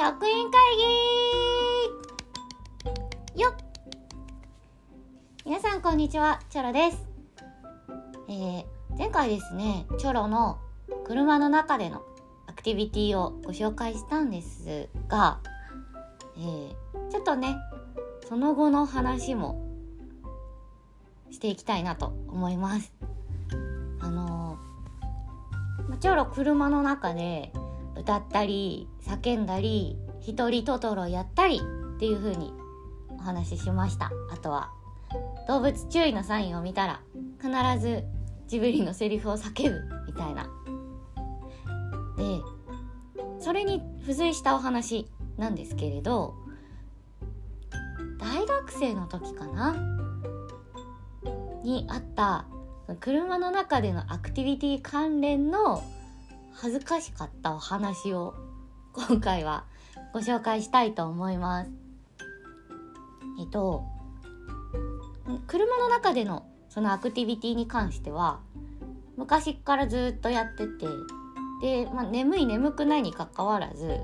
職員会議よっ。皆さんこんにちはチョロです。えー、前回ですねチョロの車の中でのアクティビティをご紹介したんですが、えー、ちょっとねその後の話もしていきたいなと思います。あのー、チョロ車の中で歌ったり叫んだり一人トトロやったりっていう風にお話ししました。あとは動物注意のサインを見たら必ずジブリのセリフを叫ぶみたいな。でそれに付随したお話なんですけれど大学生の時かな？にあった車の中でのアクティビティ関連の恥ずかしかったお話を今回はご紹介したいと思います。えっと車の中でのそのアクティビティに関しては昔からずっとやっててで、まあ、眠い眠くないにかかわらず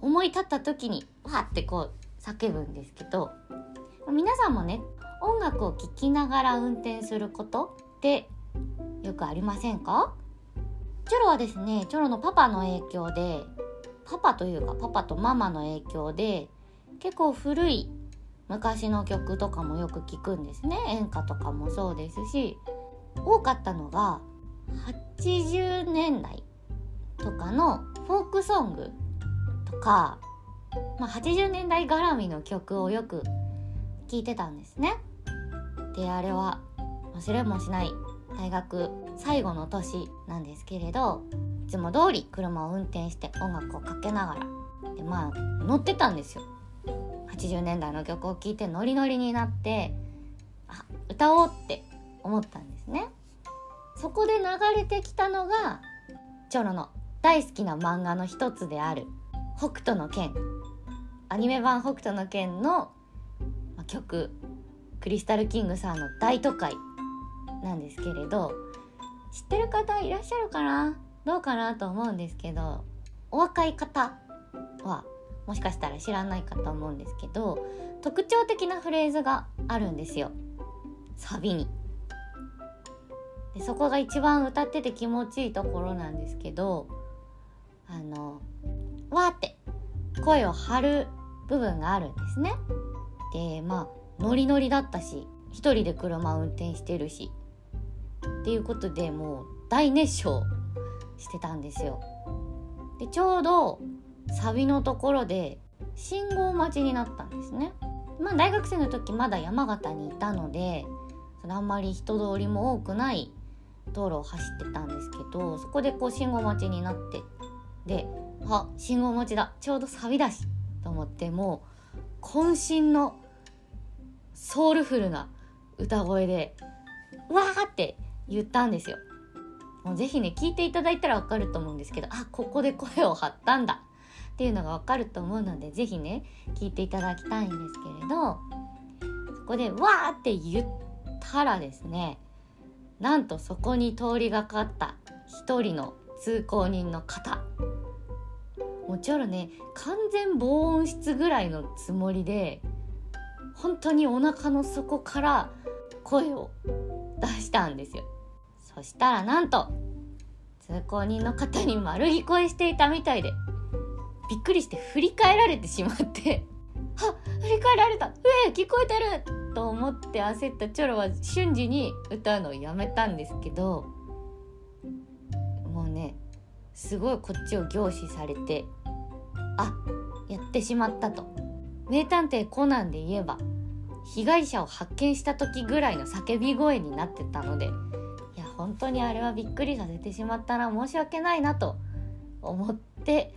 思い立った時にわってこう叫ぶんですけど皆さんもね音楽を聴きながら運転することってよくありませんか？チョロはですねチョロのパパの影響でパパというかパパとママの影響で結構古い昔の曲とかもよく聞くんですね演歌とかもそうですし多かったのが80年代とかのフォークソングとか、まあ、80年代絡みの曲をよく聴いてたんですね。であれは忘れもしない大学最後の年なんですけれどいつも通り車を運転して音楽をかけながらでまあ乗ってたんですよ。80年代の曲を聴いてノリノリになってあ歌おうって思ったんですね。そこで流れてきたのがチョロの大好きな漫画の一つである「北斗の拳」アニメ版「北斗の拳の」曲クリスタルキングさんの「大都会」なんですけれど知ってる方いらっしゃるかな？どうかなと思うんですけどお若い方はもしかしたら知らないかと思うんですけど特徴的なフレーズがあるんですよ。サビに。でそこが一番歌ってて気持ちいいところなんですけどあのわーって声を張る部分があるんですね。でまあノリノリだったし一人で車運転してるしっていうことでもう大熱唱してたんですよ。でちょうどサビのところで信号待ちになったんですね。まあ大学生の時まだ山形にいたのでそのあんまり人通りも多くない道路を走ってたんですけどそこでこう信号待ちになってであ信号待ちだちょうどサビだしと思ってもう渾身のソウルフルな歌声でわーって言ったんですよ。もうぜひね聞いていただいたらわかると思うんですけどあここで声を張ったんだ。っていうのがわかると思うのでぜひね聞いていただきたいんですけれどそこでわって言ったらですねなんとそこに通りがかった一人の通行人の方。もちろんね完全防音室ぐらいのつもりで本当にお腹の底から声を出したんですよ。そしたらなんと通行人の方に丸聞こえしていたみたいでびっくりして振り返られてしまって「は振り返られたえ聞こえてる!」と思って焦ったチョロは瞬時に歌うのをやめたんですけどもうねすごいこっちを凝視されてあやってしまったと名探偵コナンで言えば被害者を発見した時ぐらいの叫び声になってたので本当にあれはびっくりさせてしまったな申し訳ないなと思って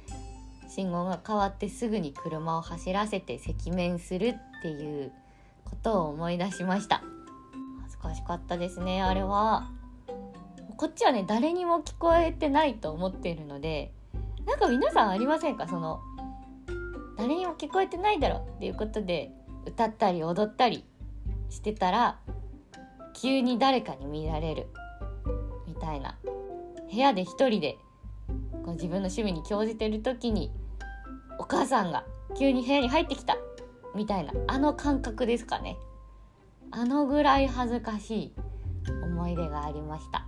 信号が変わってすぐに車を走らせて赤面するっていうことを思い出しました。恥ずかしかったですねあれは。こっちはね誰にも聞こえてないと思っているのでなんか皆さんありませんか？その誰にも聞こえてないだろっていうことで歌ったり踊ったりしてたら急に誰かに見られる。たいな。部屋で一人でこう自分の趣味に興じてる時にお母さんが急に部屋に入ってきた。みたいな。あの感覚ですかね。あのぐらい恥ずかしい思い出がありました。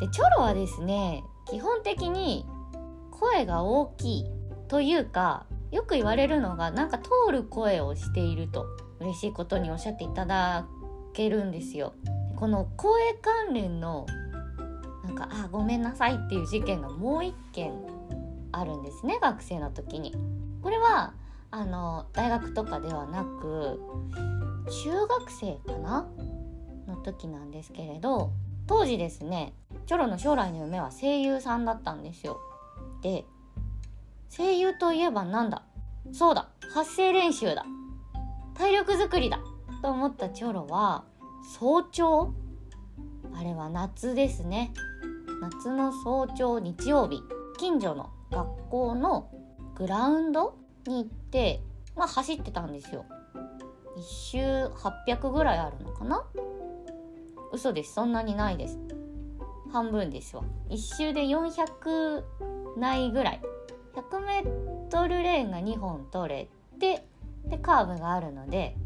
でチョロはですね基本的に声が大きいというかよく言われるのがなんか通る声をしていると嬉しいことにおっしゃっていただけるんですよ。この声関連のなんかあごめんなさいっていう事件がもう一件あるんですね学生の時に。これはあの大学とかではなく中学生かな？の時なんですけれど当時ですねチョロの将来の夢は声優さんだったんですよ。で声優といえばなんだ？そうだ発声練習だ。体力づくりだ。と思ったチョロは早朝？あれは夏ですね。夏の早朝日曜日近所の学校のグラウンドに行ってまあ走ってたんですよ。1周800ぐらいあるのかな？嘘です。そんなにないです。半分ですわ。1周で400ないぐらい。100m レーンが2本取れてでカーブがあるので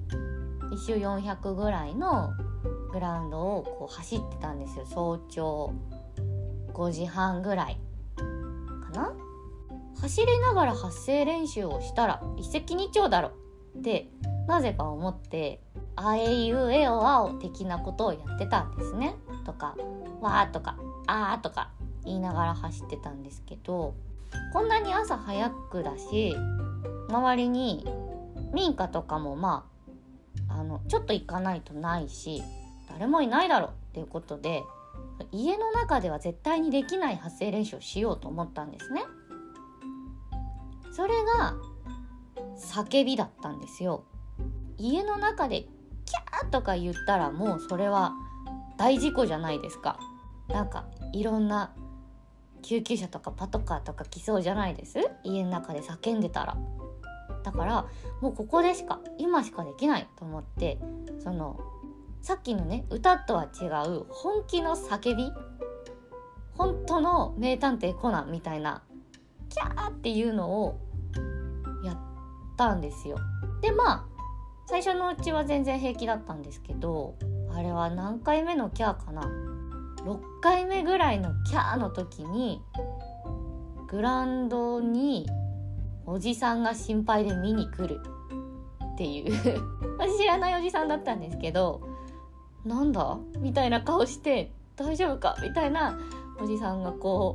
1周400ぐらいのグラウンドをこう走ってたんですよ。早朝。5時半ぐらいかな。走りながら発声練習をしたら一石二鳥だろってなぜか思って「あえいうえおあお」的なことをやってたんですね。とか「わー」とか「あー」とか言いながら走ってたんですけどこんなに朝早くだし周りに民家とかもまああのちょっと行かないとないし誰もいないだろうっていうことで家の中では絶対にできない発声練習をしようと思ったんですね。それが叫びだったんですよ。家の中でキャーとか言ったらもうそれは大事故じゃないですか。なんかいろんな救急車とかパトカーとか来そうじゃないです？家の中で叫んでたら。だからもうここでしか今しかできないと思ってそのさっきのね歌とは違う本気の叫び。本当の名探偵コナンみたいなキャーっていうのをやったんですよ。でまあ最初のうちは全然平気だったんですけどあれは何回目のキャーかな？6回目ぐらいのキャーの時にグランドにおじさんが心配で見に来るっていう。私知らないおじさんだったんですけどなんだ？みたいな顔して大丈夫か？みたいなおじさんがこ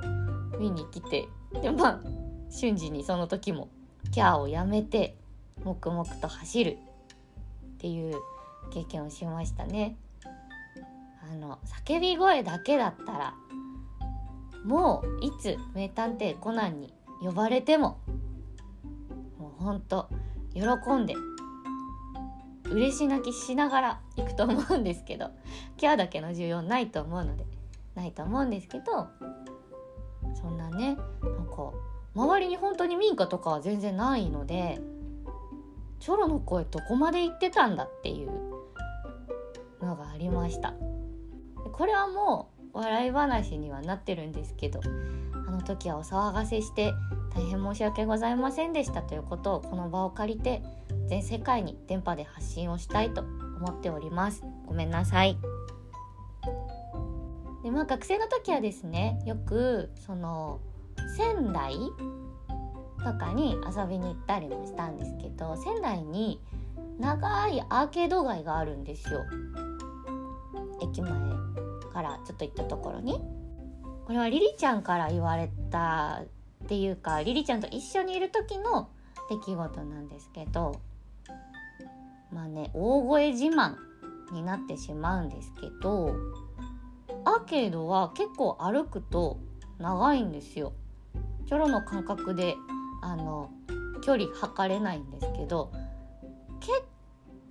う見に来てでまあ瞬時にその時もキャーをやめて黙々と走るっていう経験をしましたね。あの叫び声だけだったらもういつ名探偵コナンに呼ばれてももうほんと喜んで嬉し泣きしながら行くと思うんですけどキャーだけの需要ないと思うのでないと思うんですけどそんなねなんか周りに本当に民家とかは全然ないのでチョロの声どこまで行ってたんだっていうのがありました。これはもう笑い話にはなってるんですけどあの時はお騒がせして大変申し訳ございませんでしたということをこの場を借りて全世界に電波で発信をしたいと思っております。ごめんなさい。でまあ学生の時はですねよくその仙台とかに遊びに行ったりもしたんですけど仙台に長いアーケード街があるんですよ。駅前からちょっと行ったところに。これはリリちゃんから言われたっていうかリリちゃんと一緒にいる時の出来事なんですけどまあね大声自慢になってしまうんですけどアーケードは結構歩くと長いんですよ。チョロの感覚であの距離測れないんですけど結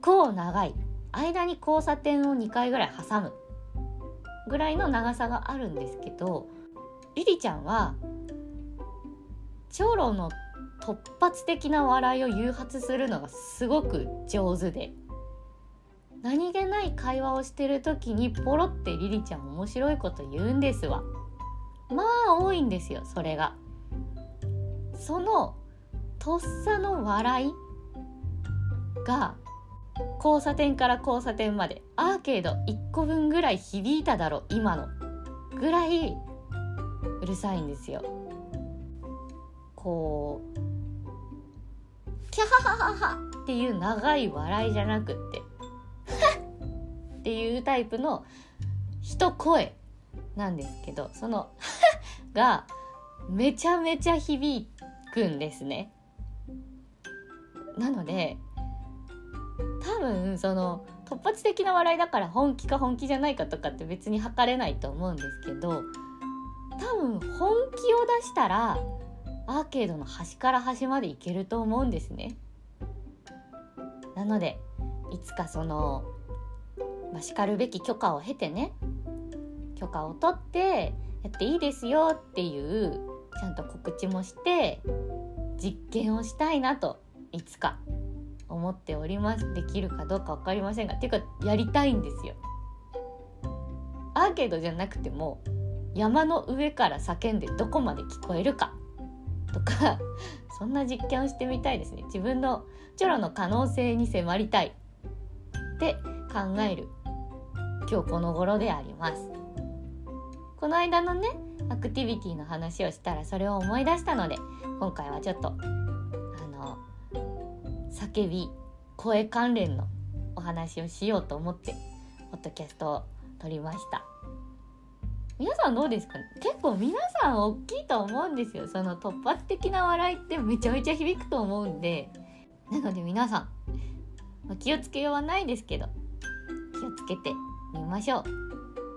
構長い間に交差点を2回ぐらい挟むぐらいの長さがあるんですけどリリちゃんはチョロの突発的な笑いを誘発するのがすごく上手で。何気ない会話をしてる時にポロってリリちゃん面白いこと言うんですわ。まあ多いんですよそれが。そのとっさの笑いが交差点から交差点までアーケード1個分ぐらい響いただろ今の。ぐらいうるさいんですよ。こうキャハハハハっていう長い笑いじゃなくって っていうタイプの一声なんですけどその がめちゃめちゃ響くんですね。なので多分その突発的な笑いだから本気か本気じゃないかとかって別に測れないと思うんですけど多分本気を出したらアーケードの端から端まで行けると思うんですね。なのでいつかその、まあ、しかるべき許可を経てね許可を取ってやっていいですよっていうちゃんと告知もして実験をしたいなといつか思っております。できるかどうか分かりませんがっていうかやりたいんですよ。アーケードじゃなくても山の上から叫んでどこまで聞こえるか。とか そんな実験をしてみたいですね。自分のチョロの可能性に迫りたい。って考える。今日この頃であります。この間のねアクティビティの話をしたらそれを思い出したので今回はちょっとあの叫び声関連のお話をしようと思ってポッドキャストを撮りました。皆さんどうですか？結構皆さん大きいと思うんですよ。その突発的な笑いってめちゃめちゃ響くと思うんで。なので皆さん、ま、気をつけようはないですけど気をつけてみましょう。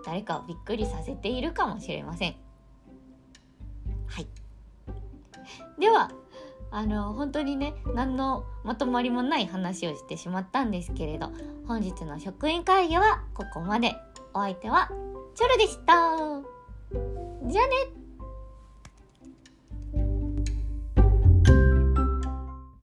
誰かをびっくりさせているかもしれません。はい。ではあの本当にね何のまとまりもない話をしてしまったんですけれど本日の職員会議はここまで。お相手はチョルでした。じゃあね。